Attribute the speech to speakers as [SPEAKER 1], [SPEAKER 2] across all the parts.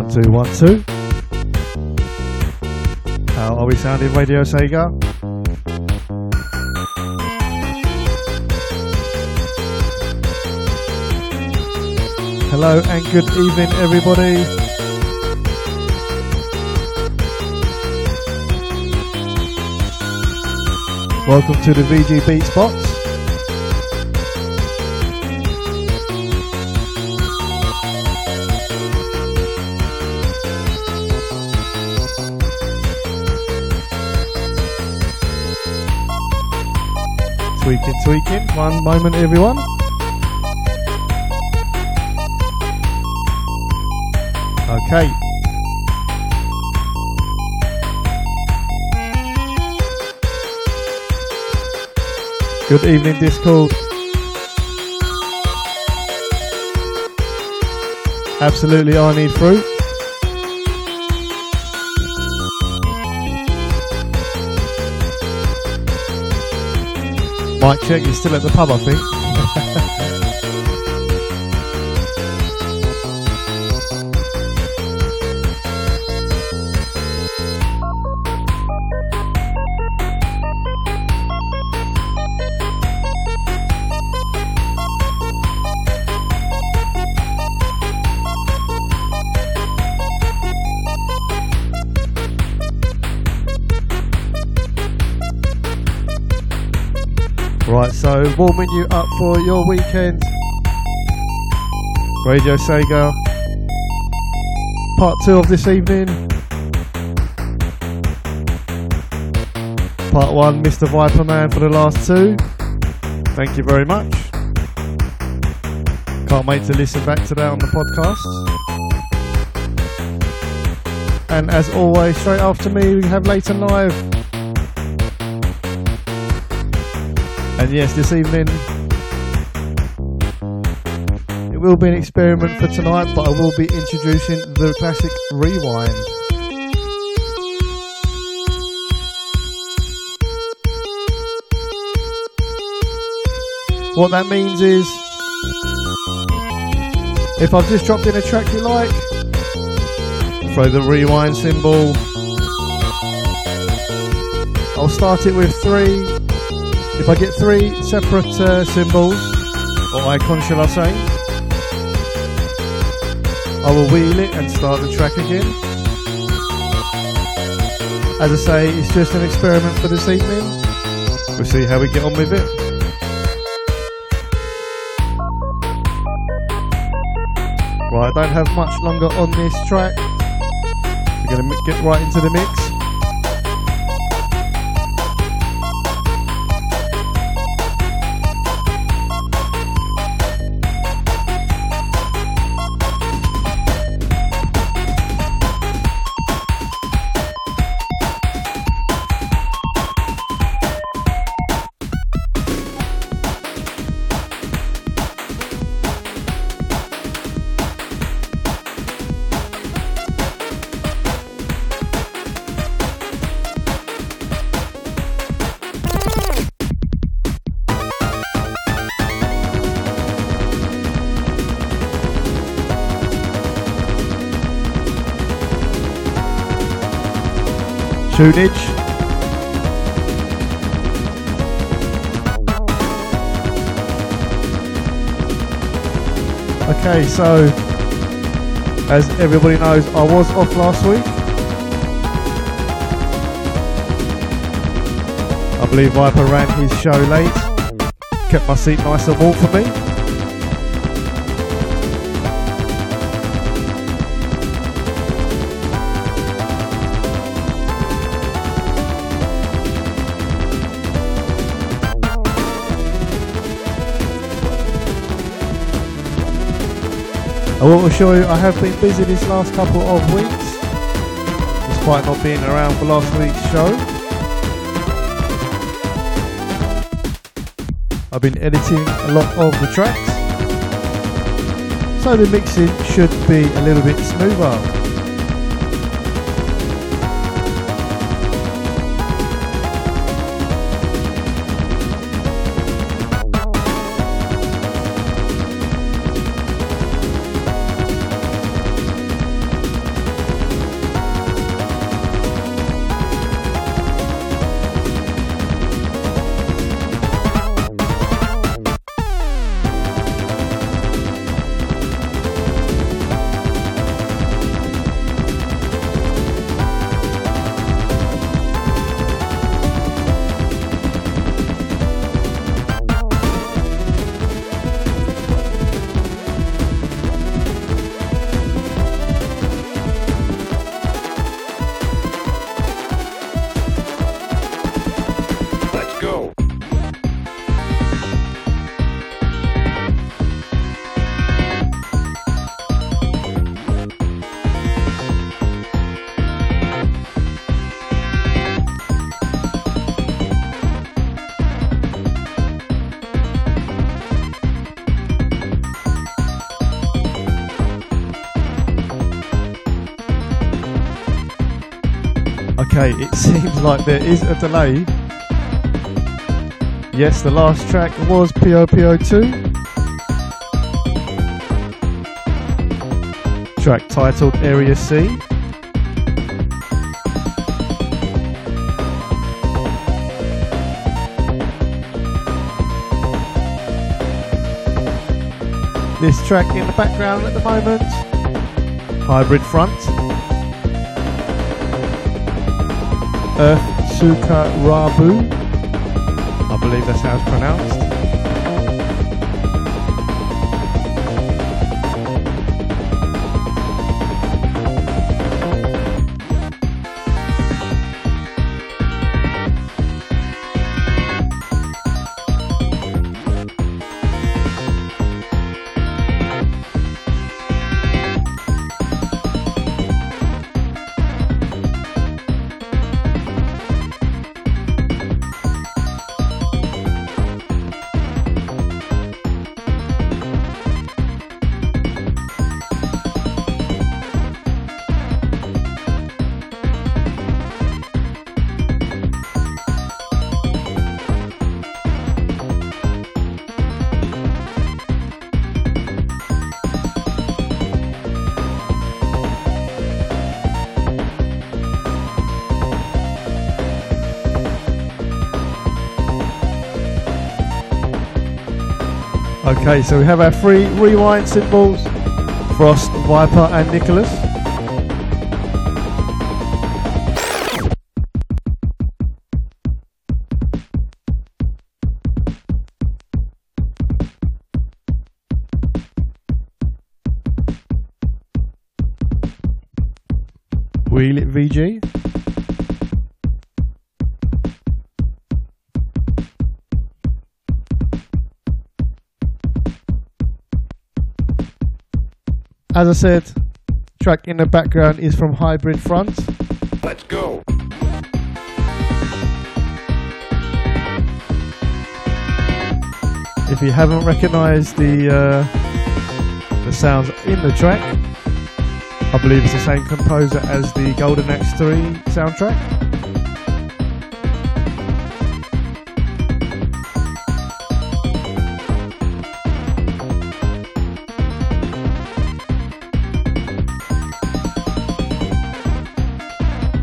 [SPEAKER 1] One, two, one, two. How are we sounding, Radio Sega? Hello and good evening, everybody. Welcome to the VG Beats box. Tweaking, tweaking. One moment, everyone. Okay. Good evening, Discord. Absolutely, I need fruit. Mike, check, you're still at the pub, I think. Warming you up for your weekend. Radio Sega. Part two of this evening. Part one, Mr. Viper Man for the last two. Thank you very much. Can't wait to listen back to that on the podcast. And as always, straight after me, we have Leighton Live. And yes, this evening it will be an experiment for tonight, but I will be introducing the classic rewind. What that means is if I've just dropped in a track you like, throw the rewind symbol. I'll start it with three, if I get three separate uh, symbols, or icons shall I say, I will wheel it and start the track again. As I say, it's just an experiment for this evening. We'll see how we get on with it. Right, I don't have much longer on this track. We're going to get right into the mix. Tunage. Okay, so as everybody knows, I was off last week. I believe Viper ran his show late, kept my seat nice and warm for me. I to show you I have been busy this last couple of weeks, despite not being around for last week's show. I've been editing a lot of the tracks, so the mixing should be a little bit smoother. Okay, it seems like there is a delay. Yes, the last track was POPO2. Track titled Area C. This track in the background at the moment, Hybrid Front. Suka Rabu. I believe that's how it's pronounced. Okay, so we have our three rewind symbols Frost, Viper, and Nicholas. Wheel it VG. As I said, track in the background is from Hybrid Front.
[SPEAKER 2] Let's go.
[SPEAKER 1] If you haven't recognised the uh, the sounds in the track, I believe it's the same composer as the Golden Axe 3 soundtrack.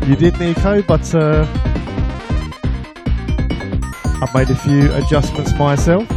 [SPEAKER 1] You did, Nico, but uh, I've made a few adjustments myself.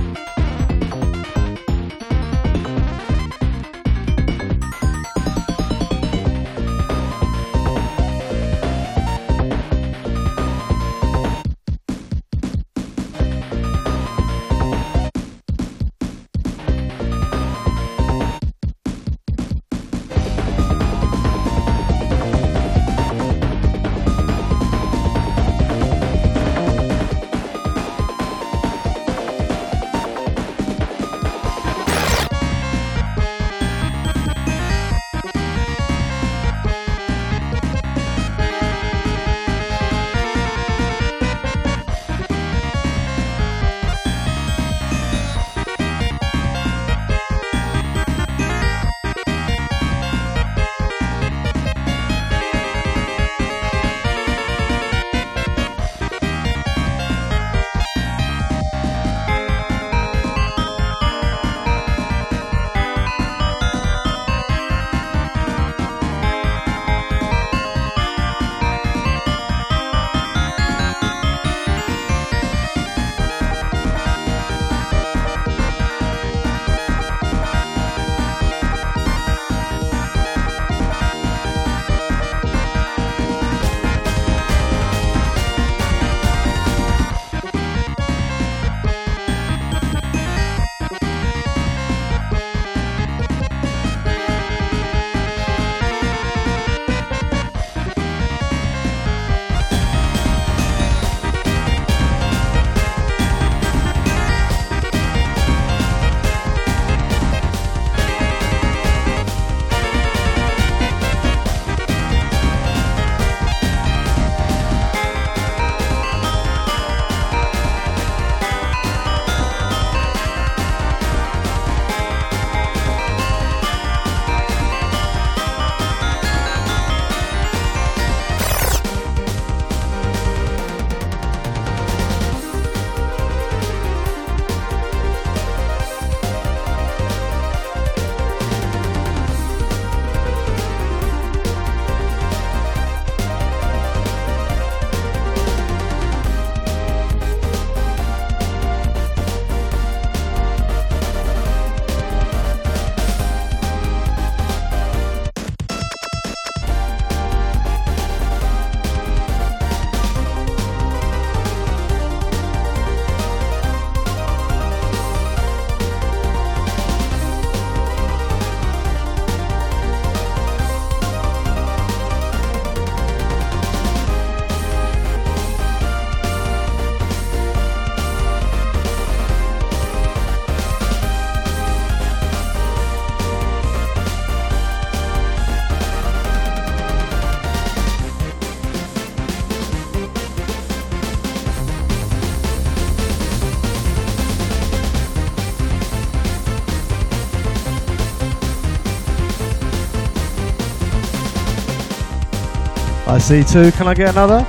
[SPEAKER 1] I see two. Can I get another?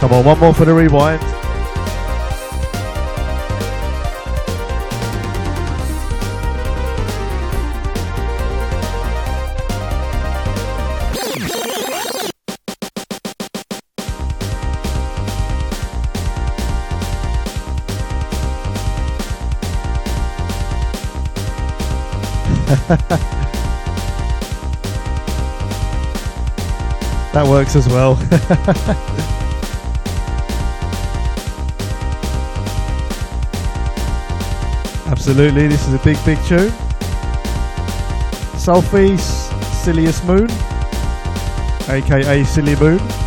[SPEAKER 1] Come on, one more for the rewind. that works as well. Absolutely, this is a big, big tune. Southeast Silliest Moon, aka Silly Moon.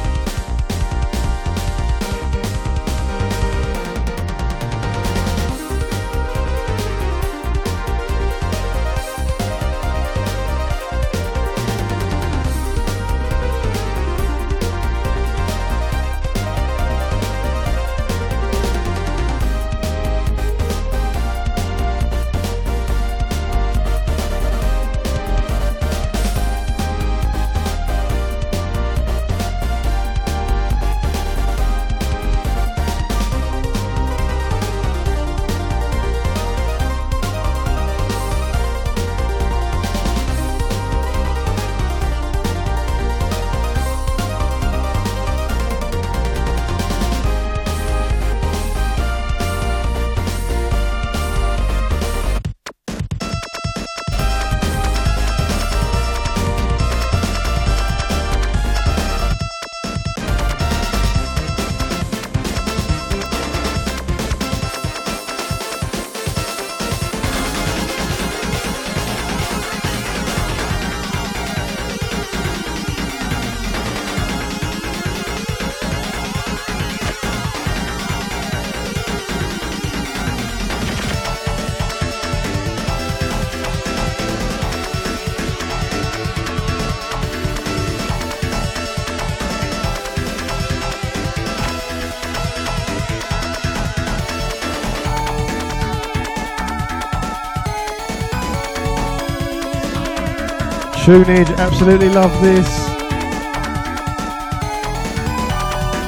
[SPEAKER 1] Tunage, absolutely love this.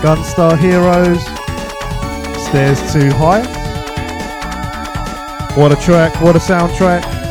[SPEAKER 1] Gunstar Heroes, Stairs Too High. What a track, what a soundtrack.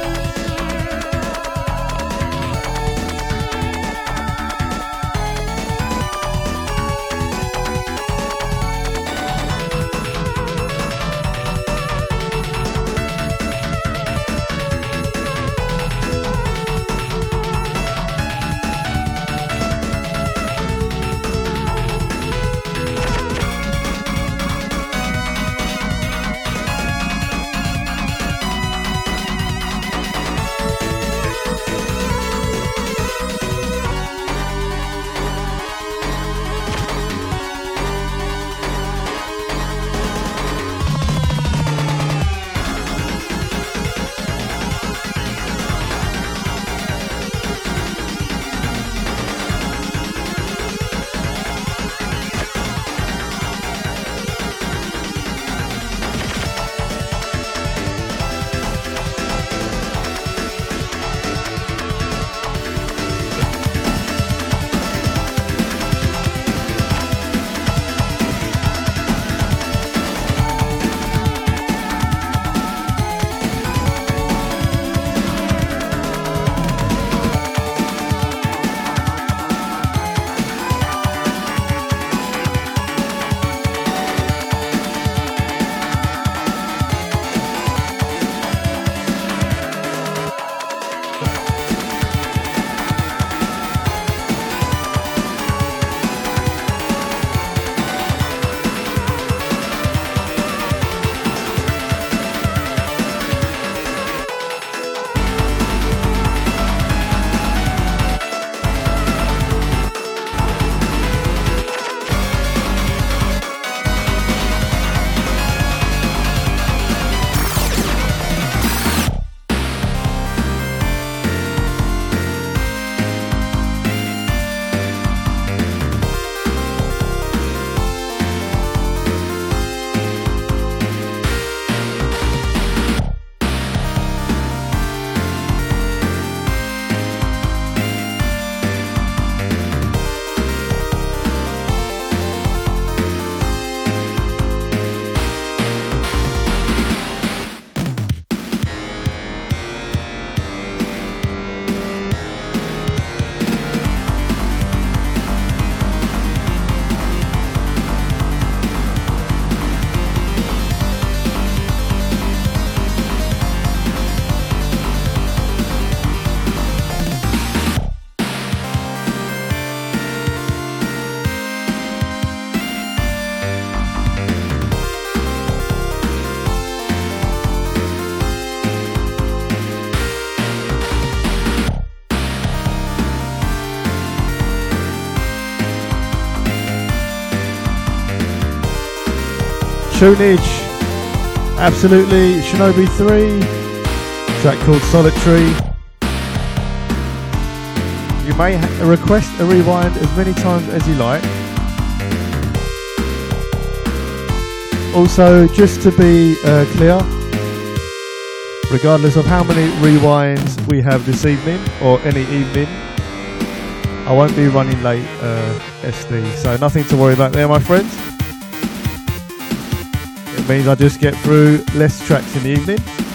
[SPEAKER 1] Tunage. Absolutely, Shinobi 3, track called Solitary. You may request a rewind as many times as you like. Also, just to be uh, clear, regardless of how many rewinds we have this evening or any evening, I won't be running late uh, SD, so nothing to worry about there, my friends. Means I just get through less tracks in the evening.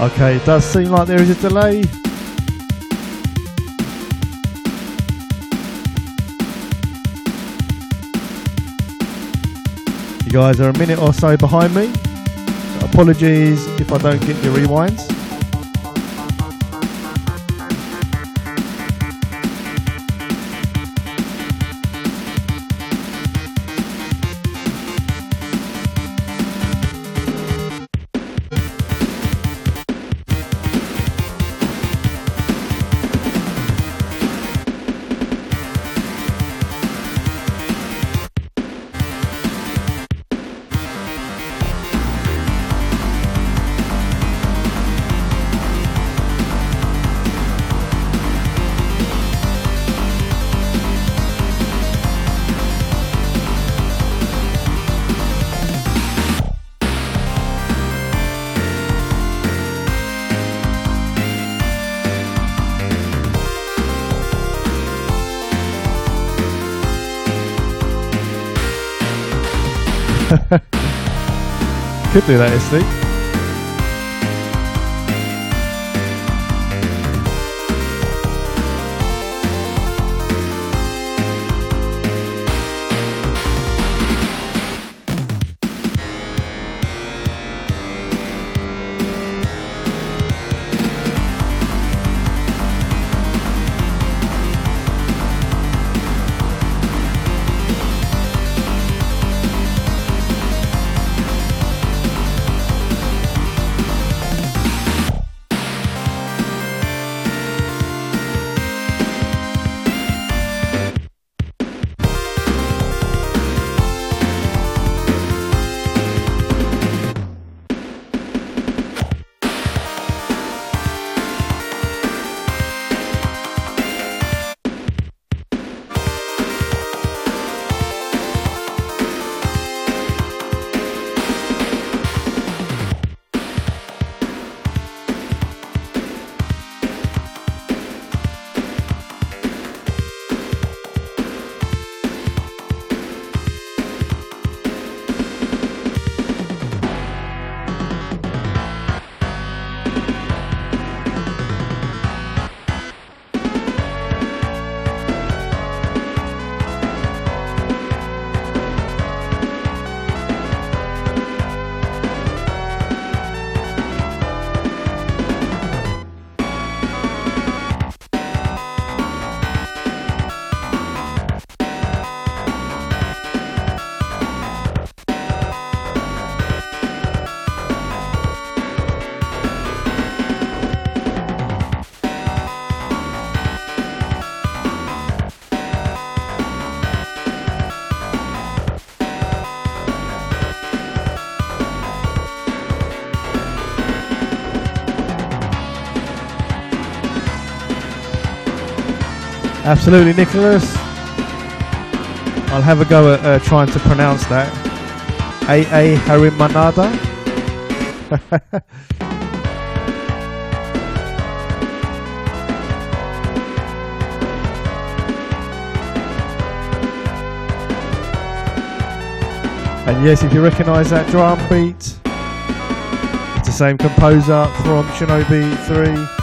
[SPEAKER 1] Okay, it does seem like there is a delay. You guys are a minute or so behind me. Apologies if I don't get your rewinds. Could do that, SD. Absolutely, Nicholas. I'll have a go at uh, trying to pronounce that. A.A. Harimanada. And yes, if you recognise that drum beat, it's the same composer from Shinobi 3.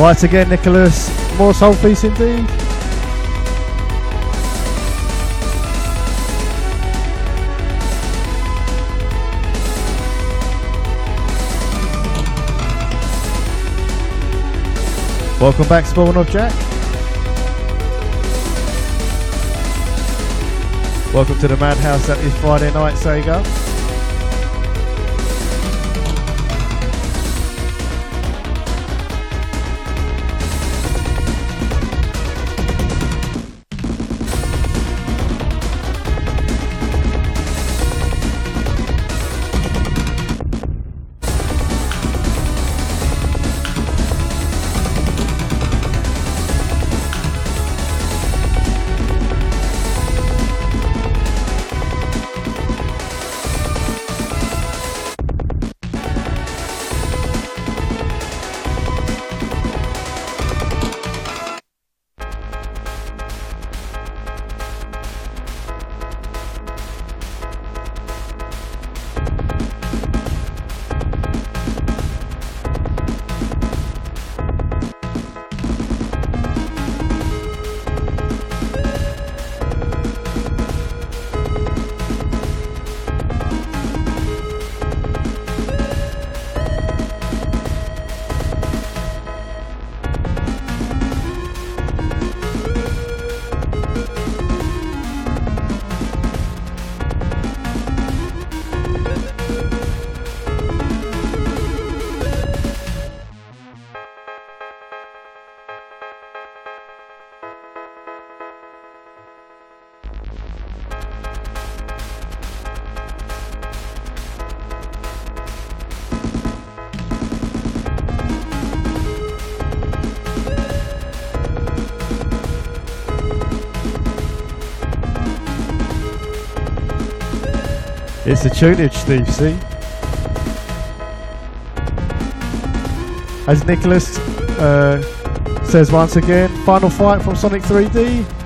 [SPEAKER 1] Right again, Nicholas. More soul piece indeed. Welcome back, Spawn Jack. Welcome to the Madhouse at this Friday night, Sega. It's the tunage, Steve, see? As Nicholas uh, says once again, final fight from Sonic 3D.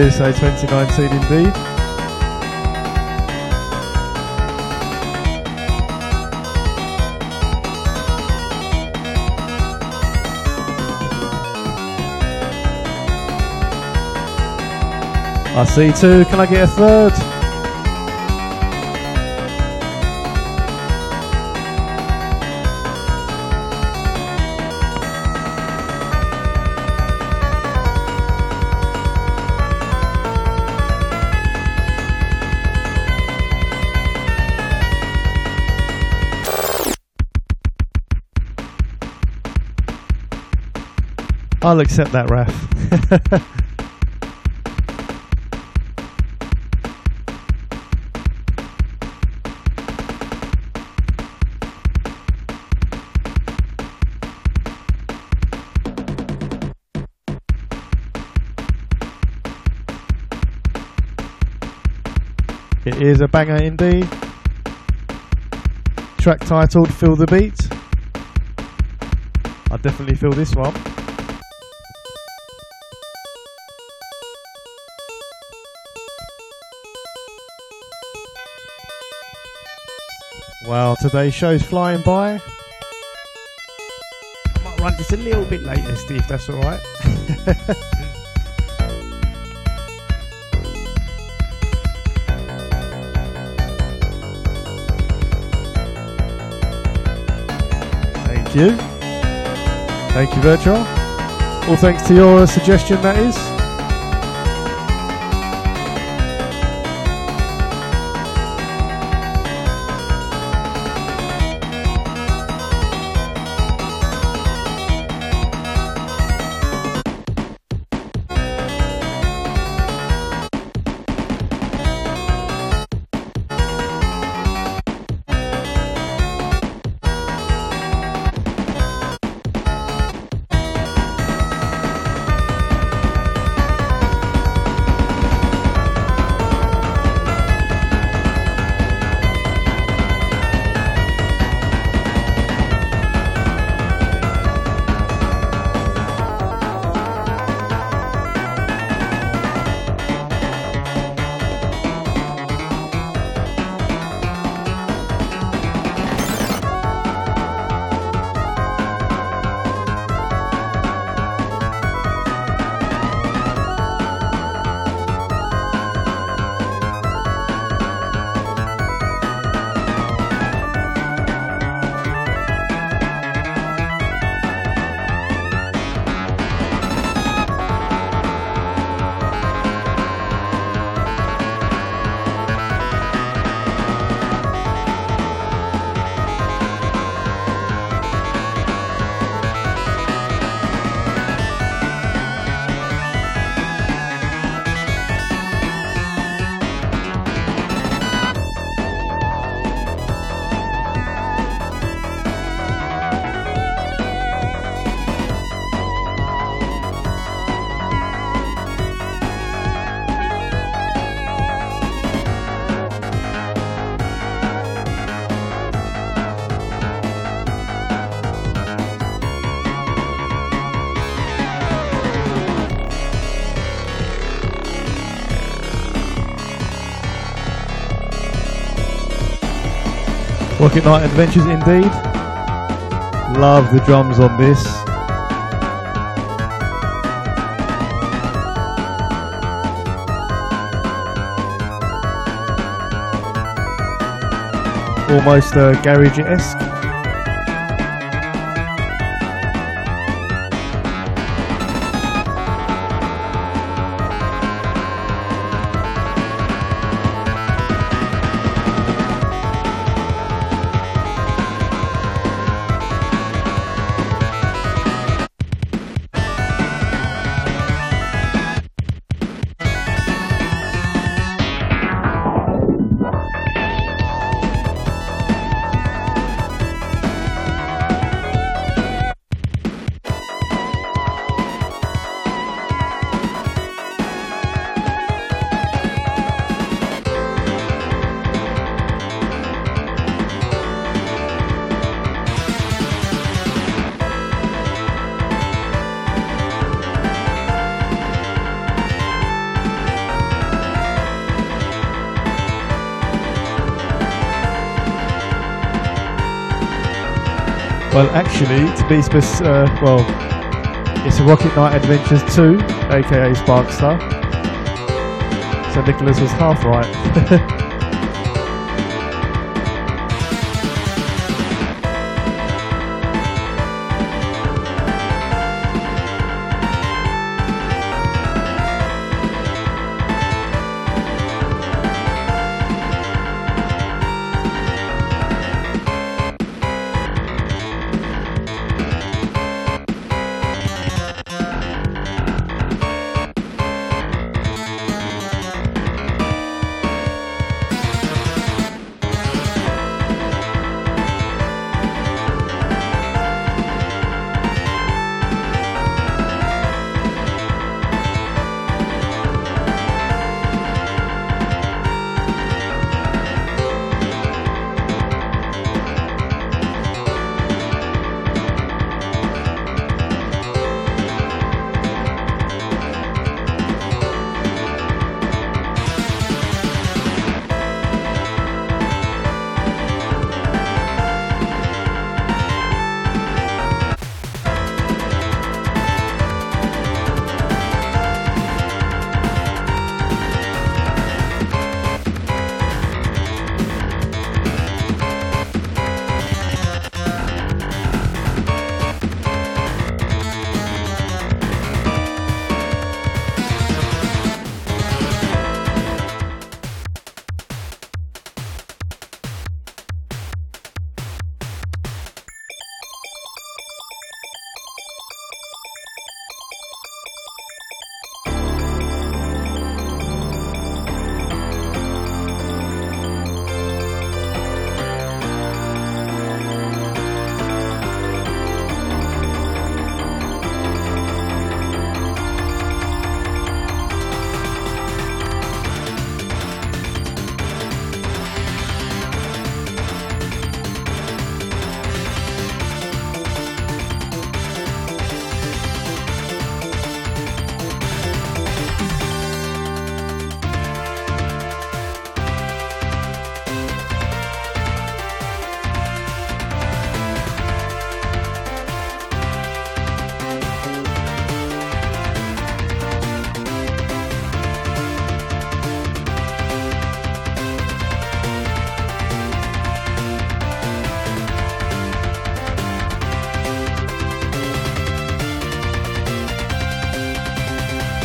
[SPEAKER 1] It is a 2019 indeed. I see two. Can I get a third? I'll accept that, Raf. It is a banger indeed. Track titled Feel the Beat. I definitely feel this one. Well, today's show's flying by. I might run just a little bit later, Steve, that's alright. Thank you. Thank you, Virtual. All thanks to your suggestion, that is. Rocket Knight Adventures indeed. Love the drums on this. Almost uh, garage-esque. Actually, to be specific, uh, well, it's a Rocket Knight Adventures 2, aka Sparkster. So Nicholas was half right.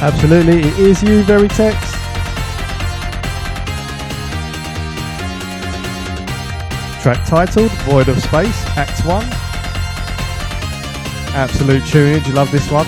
[SPEAKER 1] Absolutely, it is you, Veritex. Track titled Void of Space, Act 1. Absolute tunage, you love this one.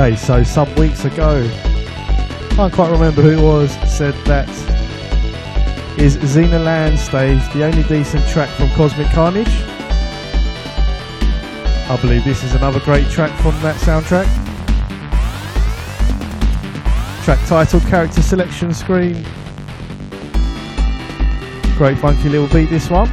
[SPEAKER 1] Okay, so some weeks ago, can't quite remember who it was, said that is Xenoland Stage the only decent track from Cosmic Carnage? I believe this is another great track from that soundtrack. Track title, character selection screen. Great funky little beat this one.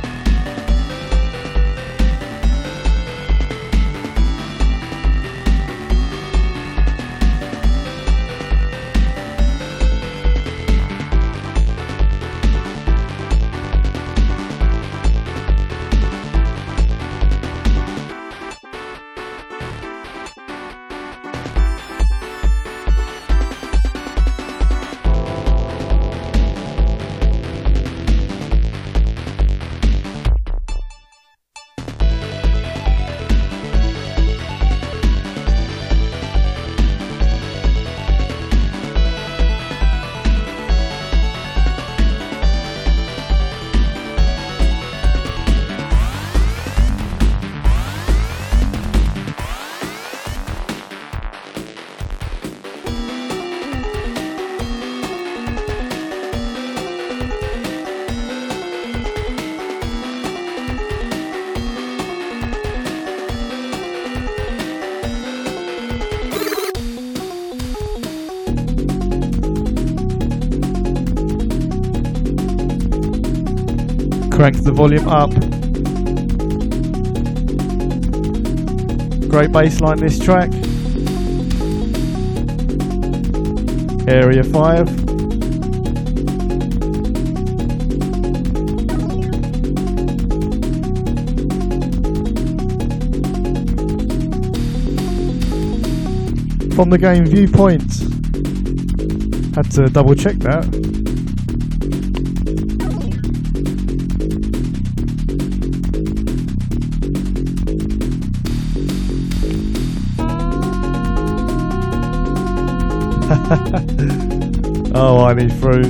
[SPEAKER 1] Crank the volume up. Great bass line this track. Area 5. from the game viewpoint. Had to double check that. Oh, I need through.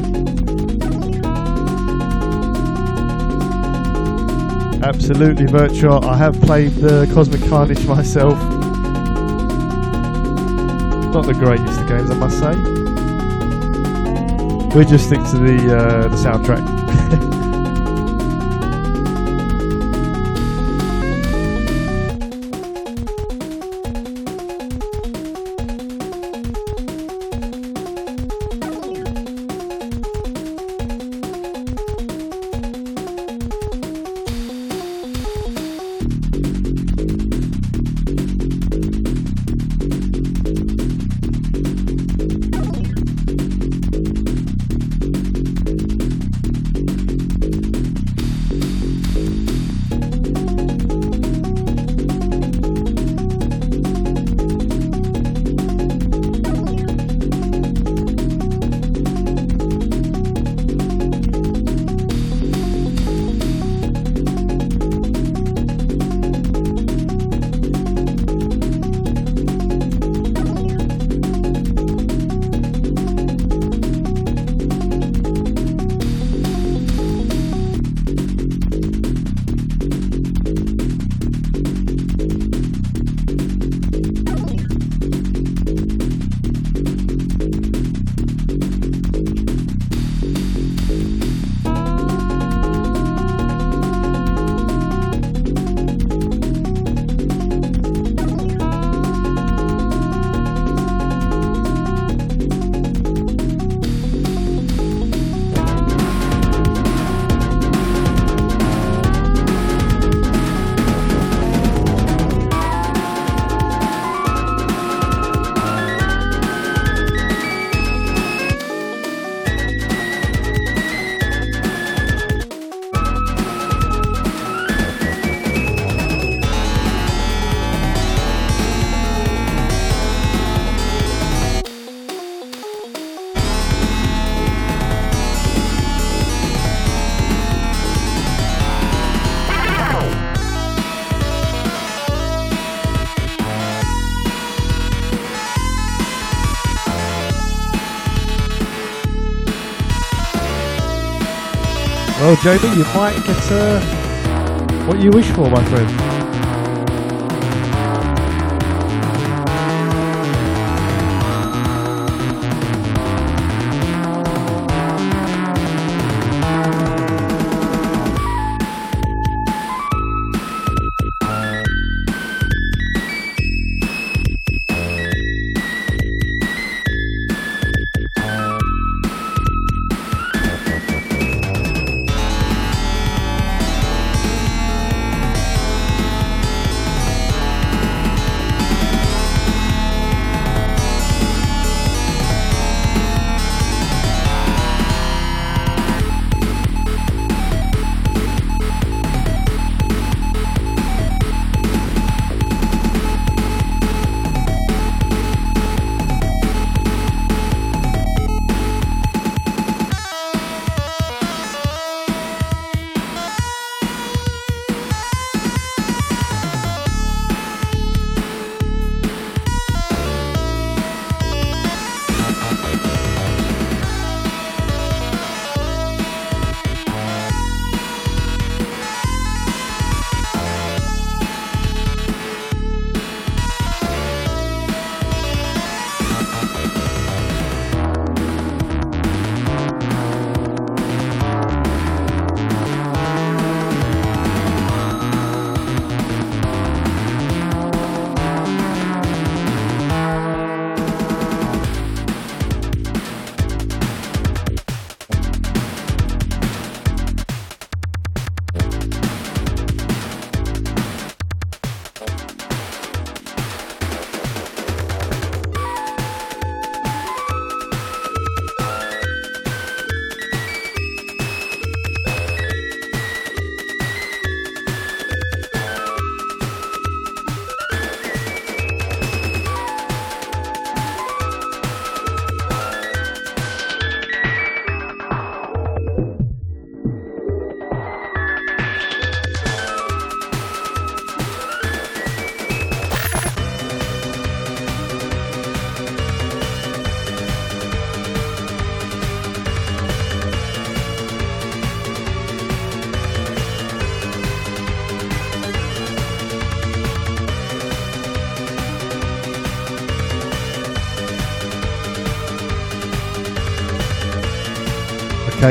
[SPEAKER 1] Absolutely virtual. I have played the Cosmic Carnage myself not the greatest of games, I must say. We just stick to the uh, the soundtrack. Well, Jamie, you might get uh, what you wish for, my friend.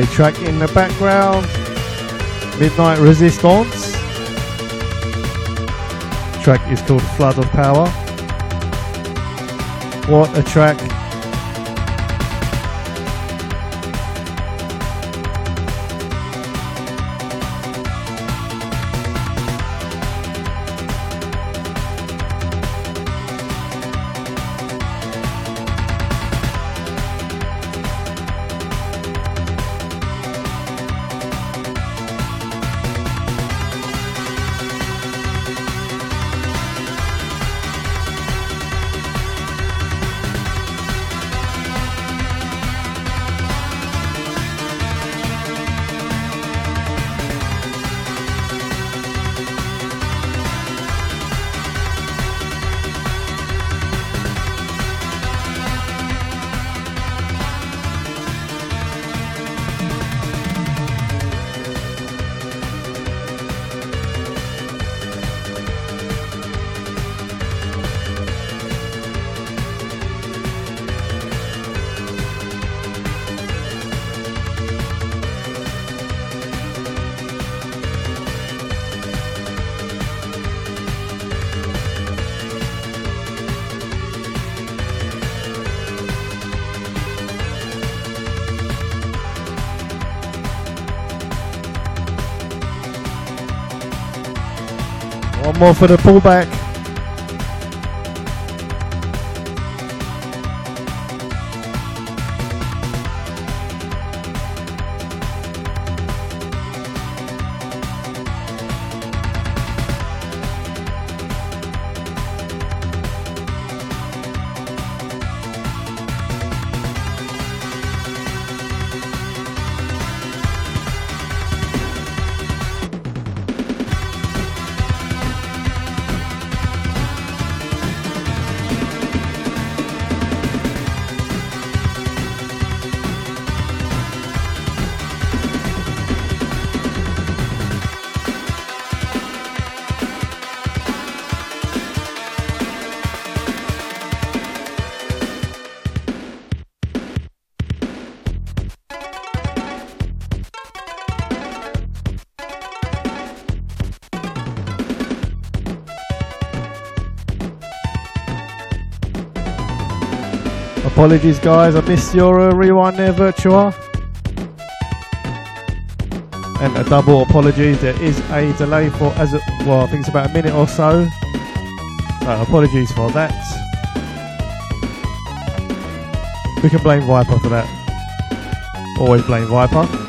[SPEAKER 1] Track in the background. Midnight Resistance. Track is called Flood of Power. What a track. More for the pullback. Apologies, guys, I missed your uh, rewind there, Virtua. And a double apologies, there is a delay for, as it, well, I think it's about a minute or so. So, apologies for that. We can blame Viper for that. Always blame Viper.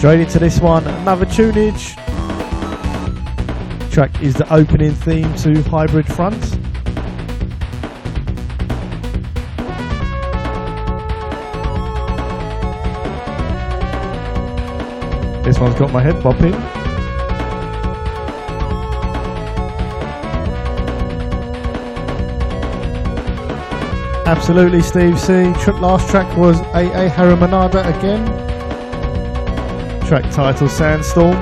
[SPEAKER 1] Straight into this one, another tunage. Track is the opening theme to Hybrid Front. This one's got my head bopping. Absolutely, Steve C. Last track was AA Haramanada again. Track title Sandstorm.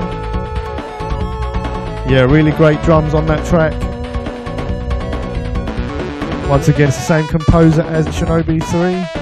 [SPEAKER 1] Yeah, really great drums on that track. Once again, it's the same composer as Shinobi 3.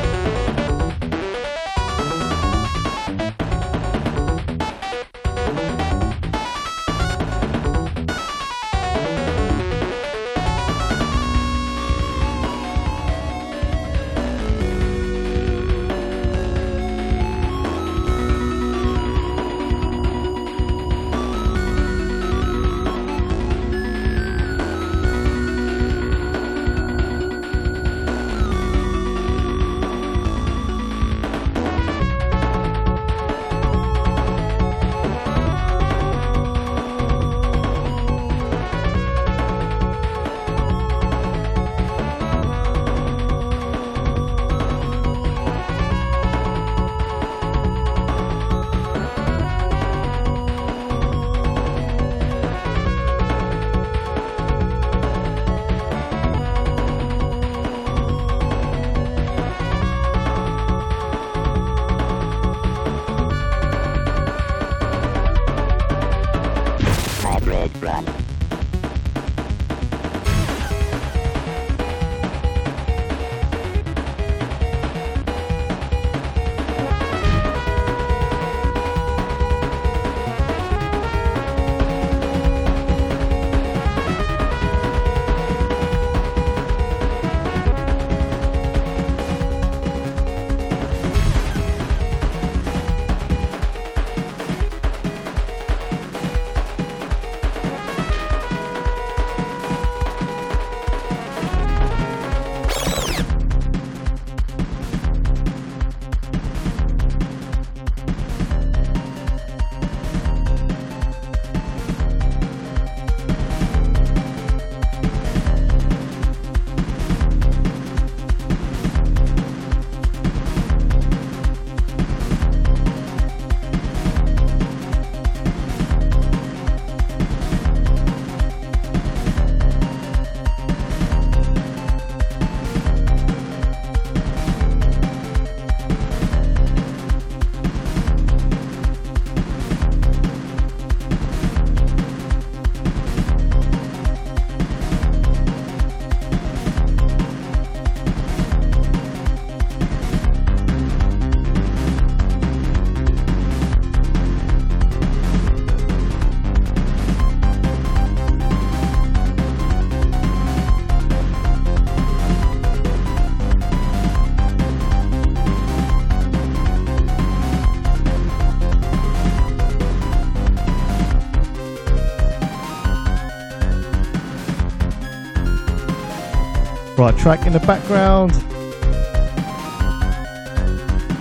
[SPEAKER 1] Track in the background.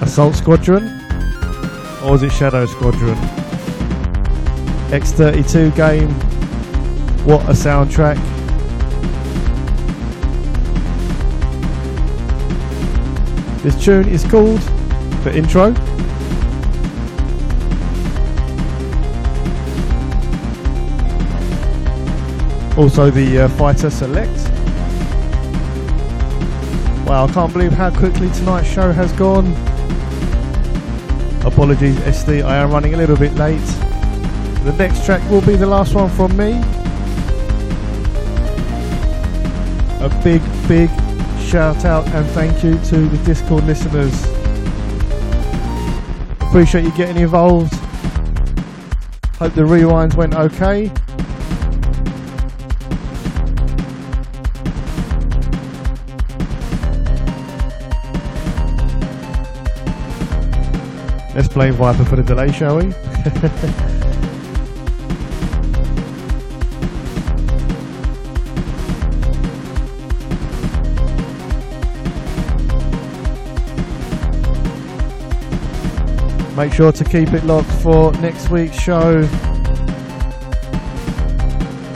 [SPEAKER 1] Assault Squadron. Or was it Shadow Squadron? X32 game. What a soundtrack. This tune is called The Intro. Also the uh, Fighter Select. Wow, I can't believe how quickly tonight's show has gone. Apologies, SD, I am running a little bit late. The next track will be the last one from me. A big, big shout out and thank you to the Discord listeners. Appreciate you getting involved. Hope the rewinds went okay. Let's blame Viper for the delay, shall we? Make sure to keep it locked for next week's show.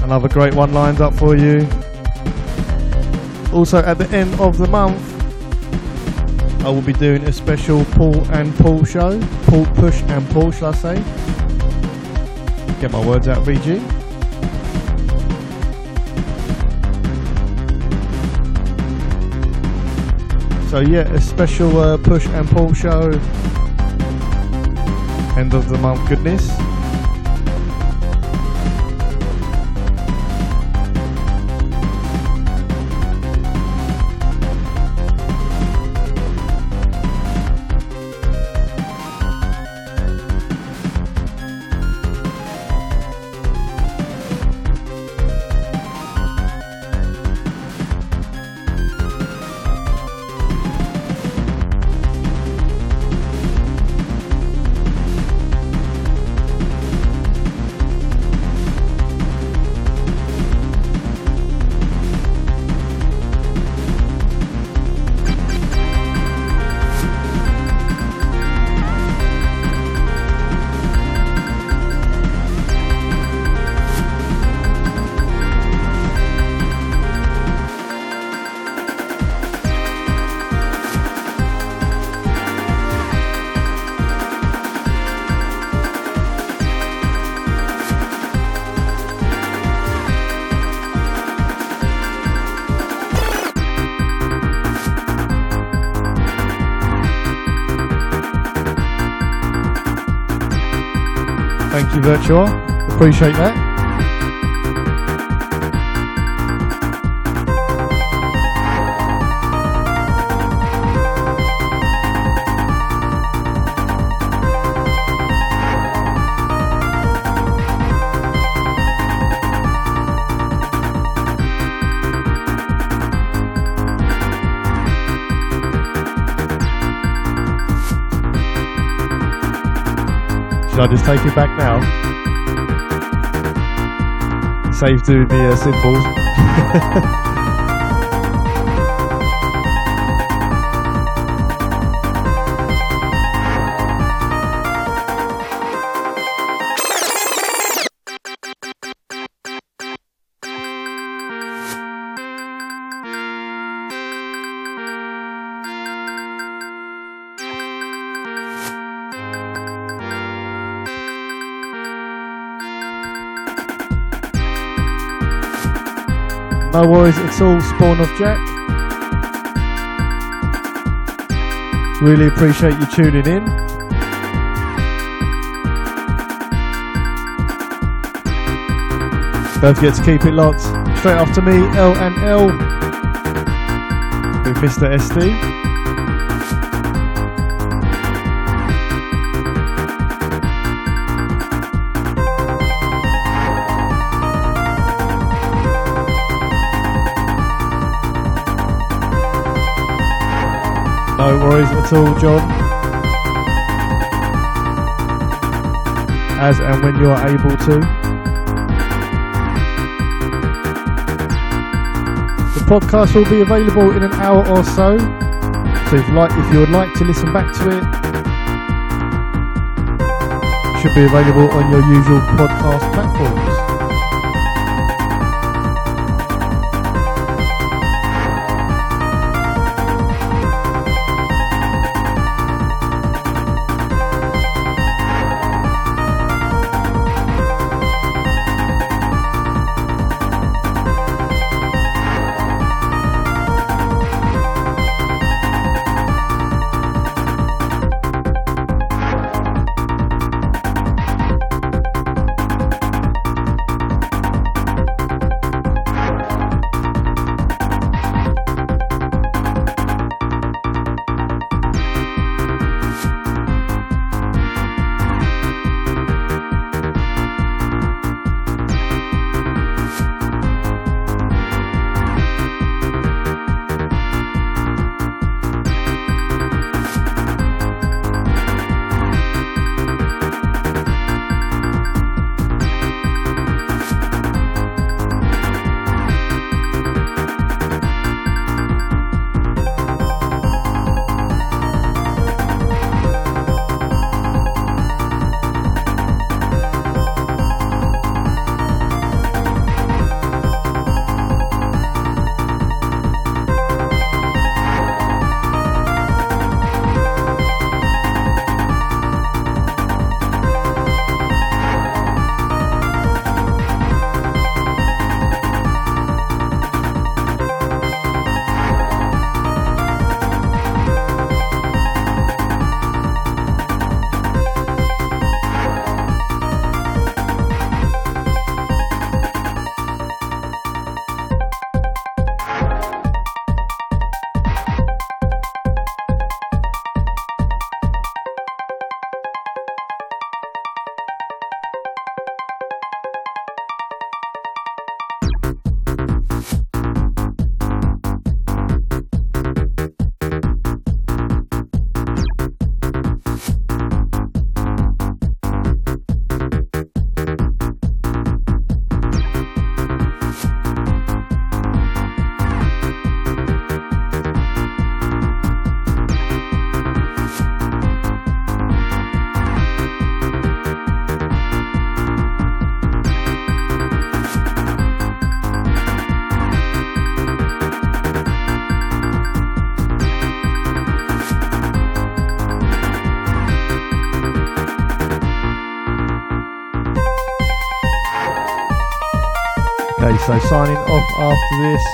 [SPEAKER 1] Another great one lined up for you. Also, at the end of the month, I will be doing a special pull and pull show. Pull, push and pull, shall I say? Get my words out, VG. So yeah, a special uh, push and pull show. End of the month goodness. You, Appreciate that. Should I just take it back now? Save doing the uh, symbols. all, of Jack. Really appreciate you tuning in. Don't forget to keep it locked. Straight after me, L and L with Mr. SD. No worries at all, John. As and when you are able to. The podcast will be available in an hour or so. So if, like, if you would like to listen back to it, it should be available on your usual podcast platforms. So signing off after this.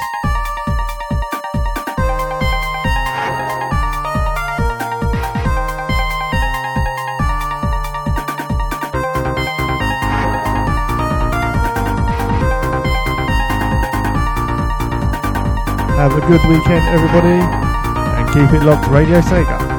[SPEAKER 1] Have a good weekend, everybody, and keep it locked, Radio Sega.